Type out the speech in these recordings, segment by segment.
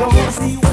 don't see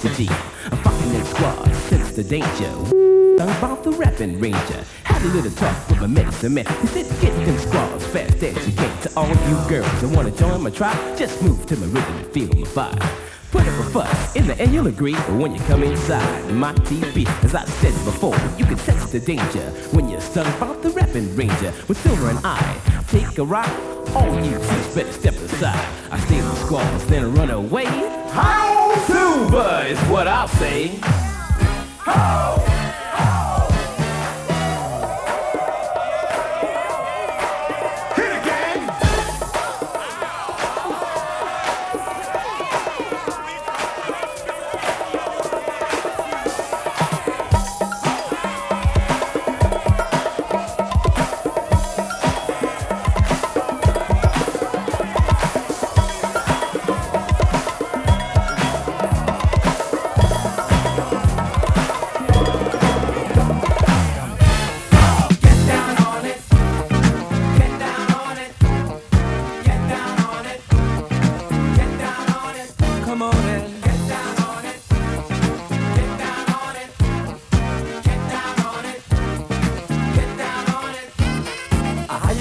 G. A fucking in squad, since the danger. About the rapping ranger. Had a little talk with my medicine man. He said, get them squads fast as you can. To all you girls that wanna join my tribe, just move to my rhythm and feel my vibe. Put up a fuss, in the end you'll agree But when you come inside my TV As I said before, you can sense the danger When you're sung about the rapping ranger With Silver and I take a ride All you two better step aside I steal the squalls, then run away How Silver is what I'll say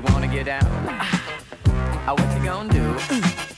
you wanna get down, uh, what you gonna do?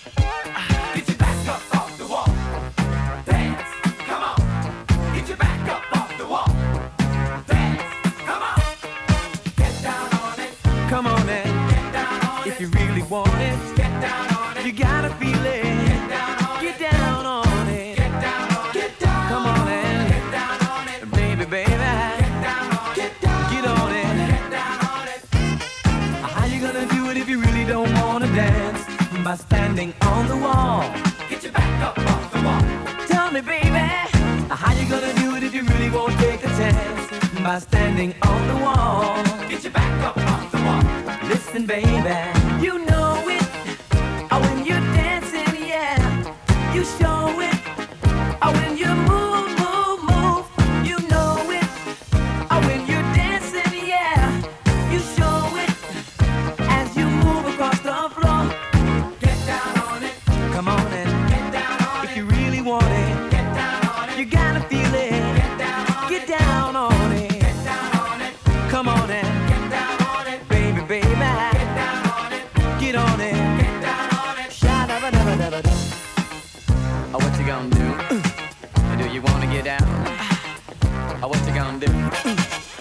standing on the wall. Get your back up off the wall. Tell me, baby, how you gonna do it if you really won't take a chance by standing on the wall? do? Do you wanna get down? Or what you gonna do?